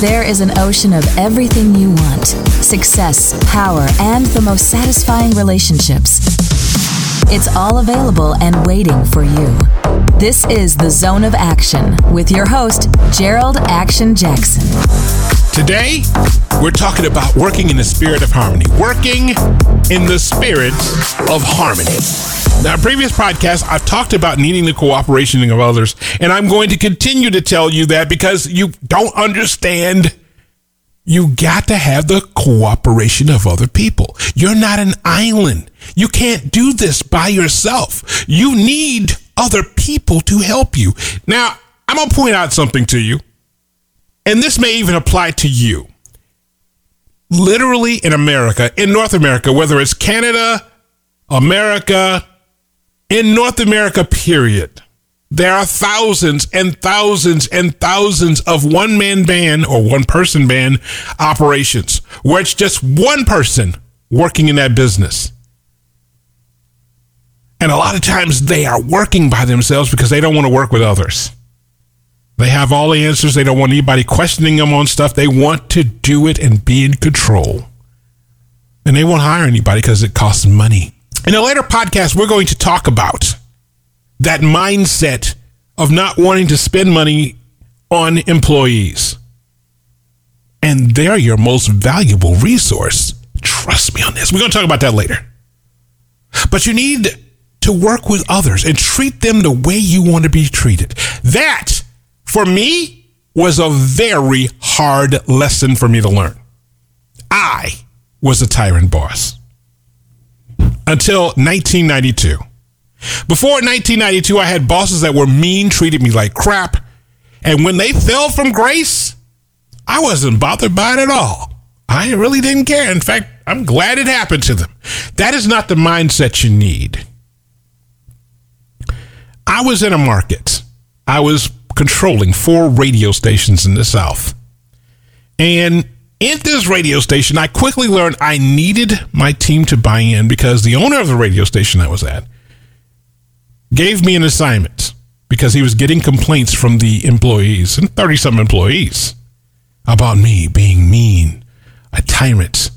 There is an ocean of everything you want success, power, and the most satisfying relationships. It's all available and waiting for you. This is the Zone of Action with your host, Gerald Action Jackson. Today, we're talking about working in the spirit of harmony. Working in the spirit of harmony. Now, previous podcasts, I've talked about needing the cooperation of others, and I'm going to continue to tell you that because you don't understand. You got to have the cooperation of other people. You're not an island. You can't do this by yourself. You need other people to help you. Now, I'm going to point out something to you, and this may even apply to you. Literally in America, in North America, whether it's Canada, America, in North America, period, there are thousands and thousands and thousands of one man band or one person band operations where it's just one person working in that business. And a lot of times they are working by themselves because they don't want to work with others. They have all the answers. They don't want anybody questioning them on stuff. They want to do it and be in control. And they won't hire anybody because it costs money. In a later podcast, we're going to talk about that mindset of not wanting to spend money on employees. And they're your most valuable resource. Trust me on this. We're going to talk about that later. But you need to work with others and treat them the way you want to be treated. That, for me, was a very hard lesson for me to learn. I was a tyrant boss until 1992. Before 1992, I had bosses that were mean, treated me like crap. And when they fell from grace, I wasn't bothered by it at all. I really didn't care. In fact, I'm glad it happened to them. That is not the mindset you need. I was in a market. I was controlling four radio stations in the South. And at this radio station, I quickly learned I needed my team to buy in because the owner of the radio station I was at gave me an assignment because he was getting complaints from the employees and 30 some employees about me being mean, a tyrant,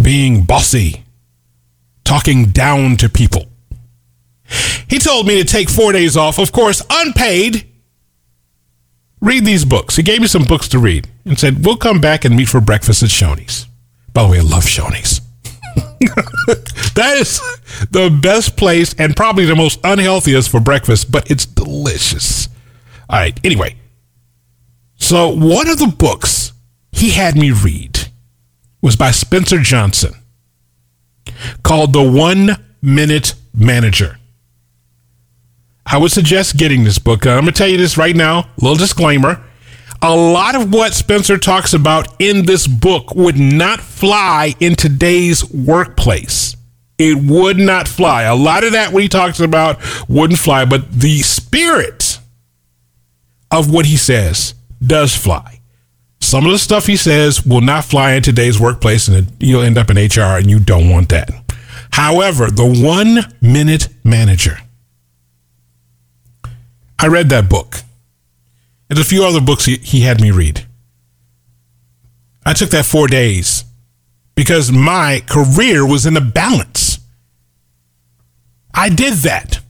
being bossy, talking down to people. He told me to take four days off, of course, unpaid. Read these books. He gave me some books to read and said, We'll come back and meet for breakfast at Shoney's. By the way, I love Shoney's. that is the best place and probably the most unhealthiest for breakfast, but it's delicious. All right. Anyway, so one of the books he had me read was by Spencer Johnson called The One Minute Manager. I would suggest getting this book. I'm going to tell you this right now. Little disclaimer. A lot of what Spencer talks about in this book would not fly in today's workplace. It would not fly. A lot of that what he talks about wouldn't fly, but the spirit of what he says does fly. Some of the stuff he says will not fly in today's workplace and you'll end up in HR and you don't want that. However, the one minute manager I read that book. And a few other books he, he had me read. I took that four days because my career was in a balance. I did that.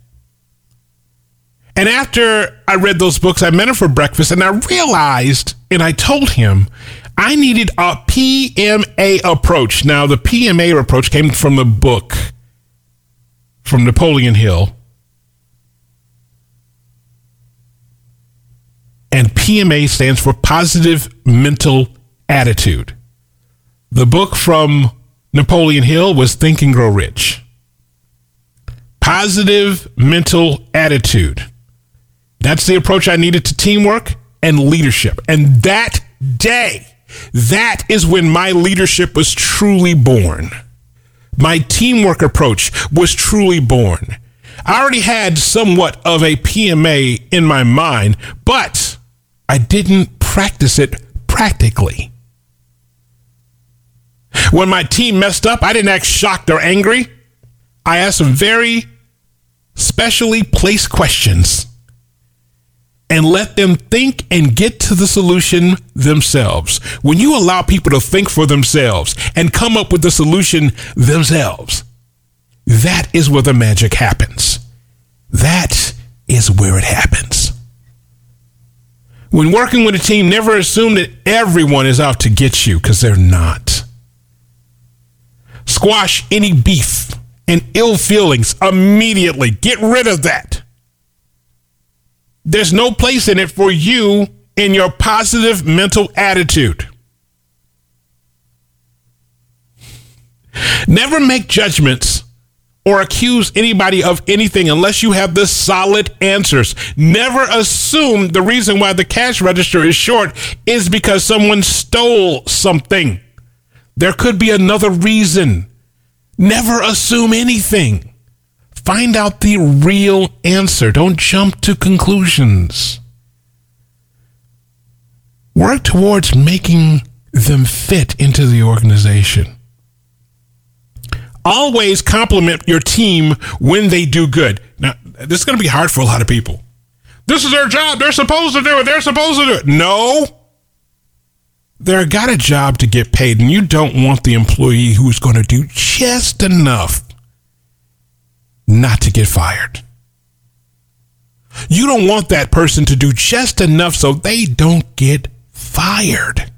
And after I read those books, I met him for breakfast and I realized and I told him I needed a PMA approach. Now, the PMA approach came from the book from Napoleon Hill and PMA stands for Positive Mental Attitude. The book from Napoleon Hill was Think and Grow Rich. Positive mental attitude. That's the approach I needed to teamwork and leadership. And that day, that is when my leadership was truly born. My teamwork approach was truly born. I already had somewhat of a PMA in my mind, but I didn't practice it practically. When my team messed up, I didn't act shocked or angry. I asked some very specially placed questions. and let them think and get to the solution themselves. When you allow people to think for themselves and come up with the solution themselves, that is where the magic happens. That is where it happens. When working with a team, never assume that everyone is out to get you because they're not. Squash any beef and ill feelings immediately. Get rid of that. There's no place in it for you in your positive mental attitude. Never make judgments or accuse anybody of anything unless you have the solid answers. Never assume the reason why the cash register is short is because someone stole something. There could be another reason. Never assume anything. Find out the real answer. Don't jump to conclusions. Work towards making them fit into the organization. Always compliment your team when they do good. Now, this is going to be hard for a lot of people. This is their job. They're supposed to do it. They're supposed to do it. No. They're got a job to get paid, and you don't want the employee who's going to do just enough not to get fired. You don't want that person to do just enough so they don't get fired.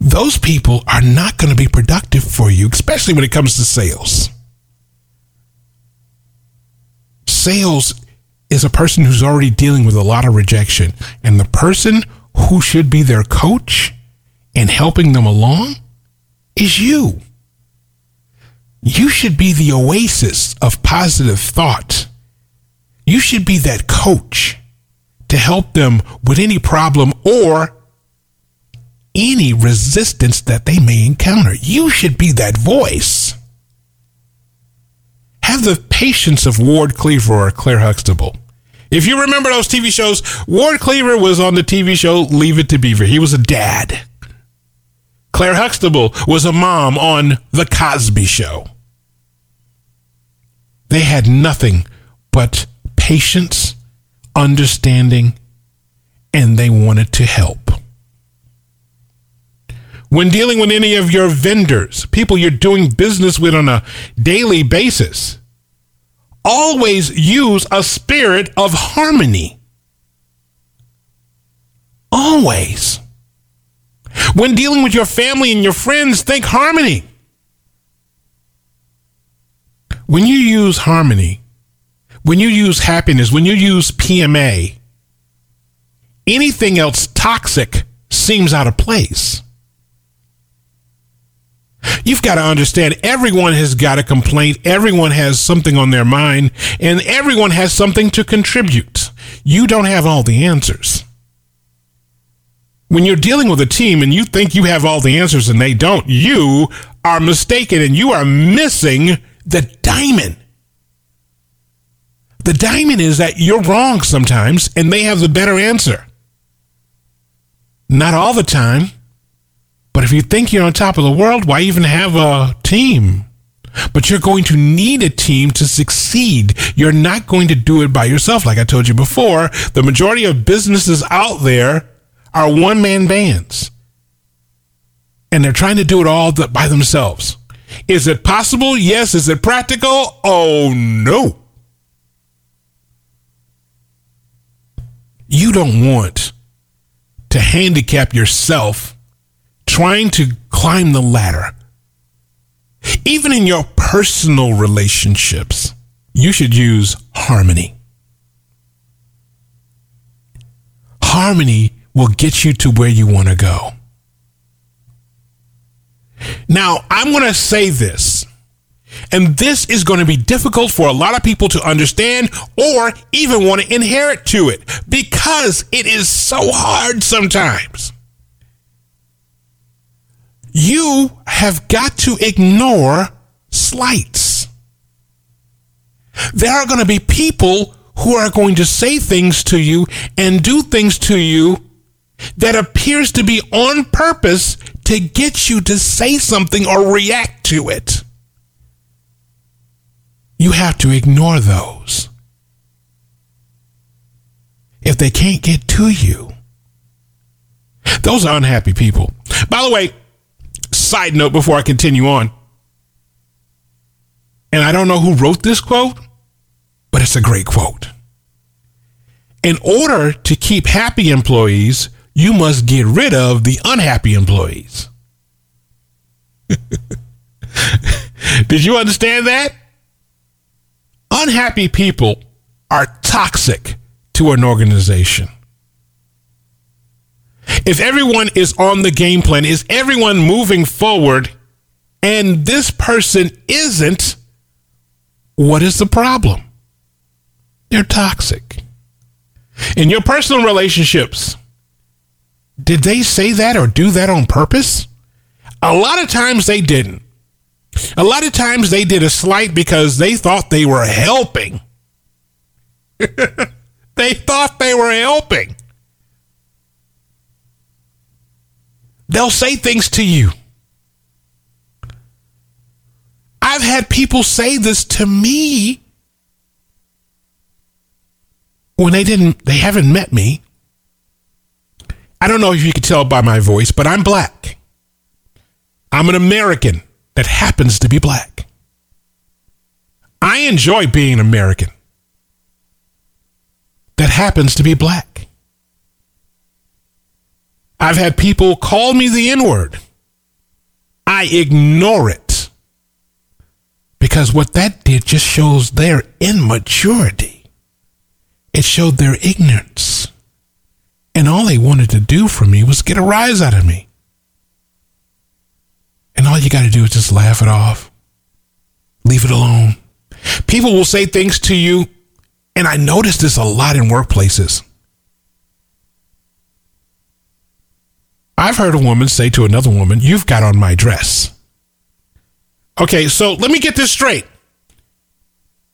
Those people are not going to be productive for you, especially when it comes to sales. Sales is a person who's already dealing with a lot of rejection, and the person who should be their coach and helping them along is you. You should be the oasis of positive thought. You should be that coach to help them with any problem or any resistance that they may encounter. You should be that voice. Have the patience of Ward Cleaver or Claire Huxtable. If you remember those TV shows, Ward Cleaver was on the TV show Leave It to Beaver. He was a dad. Claire Huxtable was a mom on The Cosby Show. They had nothing but patience, understanding, and they wanted to help. When dealing with any of your vendors, people you're doing business with on a daily basis, always use a spirit of harmony. Always. When dealing with your family and your friends, think harmony. When you use harmony, when you use happiness, when you use PMA, anything else toxic seems out of place. You've got to understand everyone has got a complaint, everyone has something on their mind, and everyone has something to contribute. You don't have all the answers when you're dealing with a team and you think you have all the answers and they don't, you are mistaken and you are missing the diamond. The diamond is that you're wrong sometimes and they have the better answer. Not all the time, but if you think you're on top of the world, why even have a team? But you're going to need a team to succeed. You're not going to do it by yourself. Like I told you before, the majority of businesses out there are one man bands. And they're trying to do it all by themselves. Is it possible? Yes. Is it practical? Oh, no. You don't want to handicap yourself trying to climb the ladder. Even in your personal relationships, you should use harmony. Harmony will get you to where you want to go. Now, I'm going to say this, and this is going to be difficult for a lot of people to understand or even want to inherit to it because it is so hard sometimes. You have got to ignore slights. There are going to be people who are going to say things to you and do things to you that appears to be on purpose to get you to say something or react to it. You have to ignore those. if they can't get to you. Those are unhappy people. By the way, side note before I continue on, and I don't know who wrote this quote, but it's a great quote. In order to keep happy employees, you must get rid of the unhappy employees. Did you understand that? Unhappy people are toxic to an organization. If everyone is on the game plan, is everyone moving forward, and this person isn't, what is the problem? They're toxic. In your personal relationships, did they say that or do that on purpose? A lot of times they didn't. A lot of times they did a slight because they thought they were helping. they thought they were helping. They'll say things to you. I've had people say this to me when they didn't they haven't met me. I don't know if you can tell by my voice, but I'm black. I'm an American that happens to be black. I enjoy being American that happens to be black. I've had people call me the N word. I ignore it because what that did just shows their immaturity. It showed their ignorance. And all they wanted to do for me was get a rise out of me. And all you got to do is just laugh it off, leave it alone. People will say things to you, and I notice this a lot in workplaces. I've heard a woman say to another woman, You've got on my dress. Okay, so let me get this straight.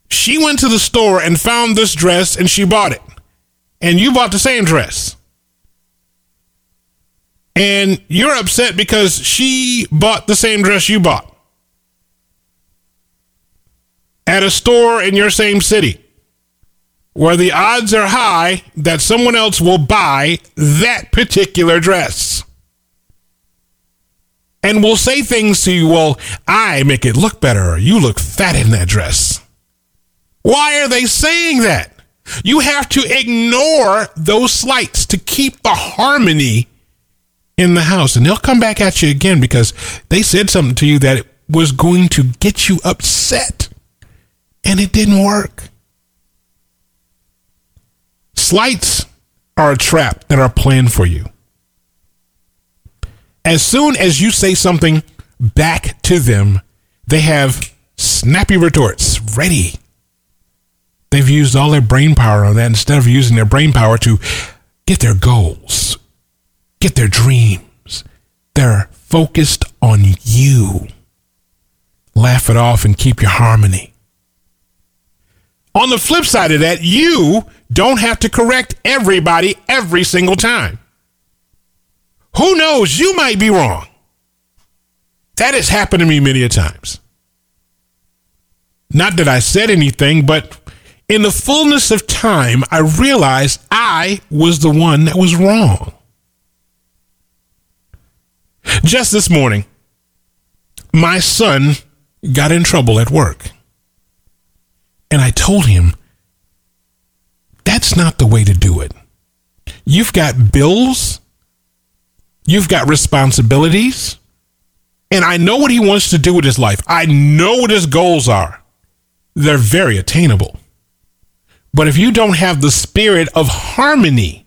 She went to the store and found this dress and she bought it. And you bought the same dress. And you're upset because she bought the same dress you bought at a store in your same city where the odds are high that someone else will buy that particular dress and will say things to you, well, I make it look better. You look fat in that dress. Why are they saying that? You have to ignore those slights to keep the harmony in the house. And they'll come back at you again because they said something to you that was going to get you upset. And it didn't work. Slights are a trap that are planned for you. As soon as you say something back to them, they have snappy retorts ready. They've used all their brain power on that instead of using their brain power to get their goals, get their dreams. They're focused on you. Laugh it off and keep your harmony. On the flip side of that, you don't have to correct everybody every single time. Who knows? You might be wrong. That has happened to me many a times. Not that I said anything, but in the fullness of time, I realized I was the one that was wrong. Just this morning, my son got in trouble at work. And I told him, that's not the way to do it. You've got bills You've got responsibilities. And I know what he wants to do with his life. I know what his goals are. They're very attainable. But if you don't have the spirit of harmony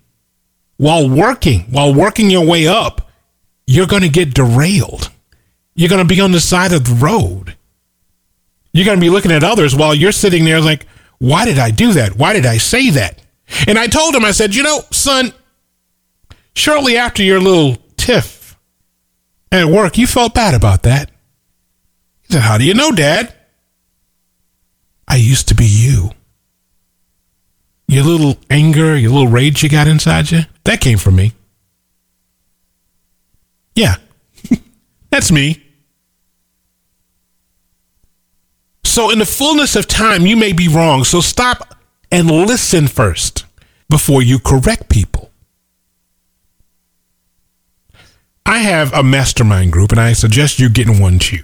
while working, while working your way up, you're going to get derailed. You're going to be on the side of the road. You're going to be looking at others while you're sitting there like, why did I do that? Why did I say that? And I told him, I said, you know, son, shortly after your little tiff at work. You felt bad about that. He said, How do you know, Dad? I used to be you. Your little anger, your little rage you got inside you, that came from me. Yeah, that's me. So, in the fullness of time, you may be wrong. So, stop and listen first. before you correct people. I have a mastermind group, and I suggest you getting one too.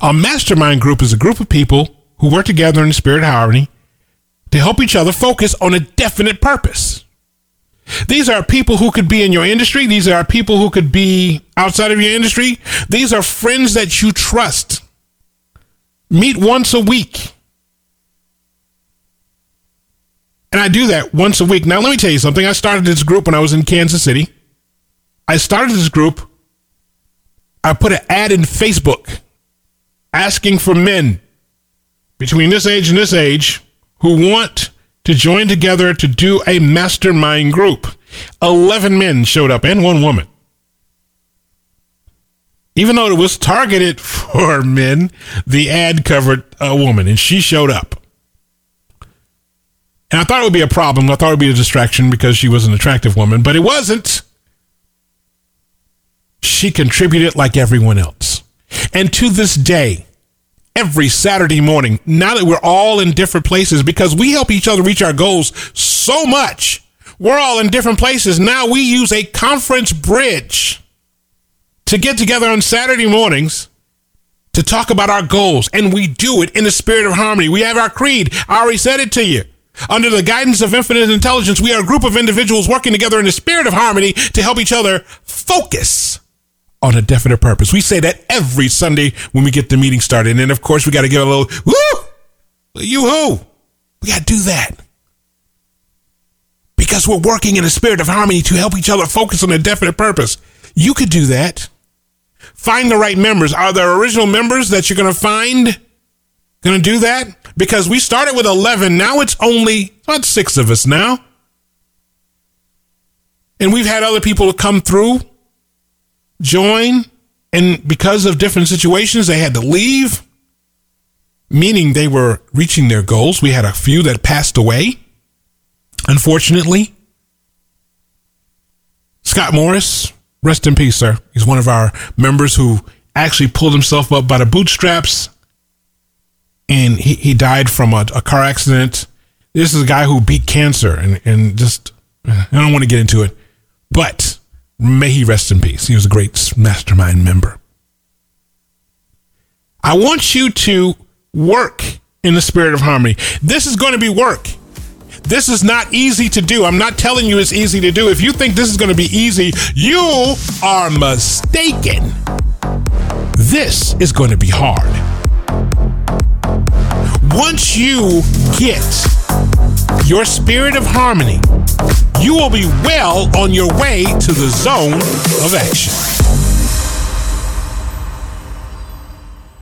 A mastermind group is a group of people who work together in the spirit of harmony to help each other focus on a definite purpose. These are people who could be in your industry. These are people who could be outside of your industry. These are friends that you trust. Meet once a week. And I do that once a week. Now, let me tell you something. I started this group when I was in Kansas City. I started this group. I put an ad in Facebook asking for men between this age and this age who want to join together to do a mastermind group. 11 men showed up and one woman. Even though it was targeted for men, the ad covered a woman and she showed up. And I thought it would be a problem. I thought it would be a distraction because she was an attractive woman, but it wasn't. She contributed like everyone else. And to this day, every Saturday morning, now that we're all in different places, because we help each other reach our goals so much, we're all in different places. Now we use a conference bridge to get together on Saturday mornings to talk about our goals. And we do it in the spirit of harmony. We have our creed. I already said it to you. Under the guidance of infinite intelligence, we are a group of individuals working together in the spirit of harmony to help each other focus on a definite purpose. We say that every Sunday when we get the meeting started. And then, of course, we got to give a little woo, you who. We got to do that because we're working in a spirit of harmony to help each other focus on a definite purpose. You could do that. Find the right members. Are there original members that you're going to find? Going to do that? Because we started with 11. Now it's only about six of us now. And we've had other people come through, join, and because of different situations, they had to leave, meaning they were reaching their goals. We had a few that passed away, unfortunately. Scott Morris, rest in peace, sir. He's one of our members who actually pulled himself up by the bootstraps and he, he died from a, a car accident. This is a guy who beat cancer and, and just, I don't want to get into it, but may he rest in peace. He was a great mastermind member. I want you to work in the spirit of harmony. This is going to be work. This is not easy to do. I'm not telling you it's easy to do. If you think this is going to be easy, you are mistaken. This is going to be hard. Once you get your spirit of harmony, you will be well on your way to the zone of action.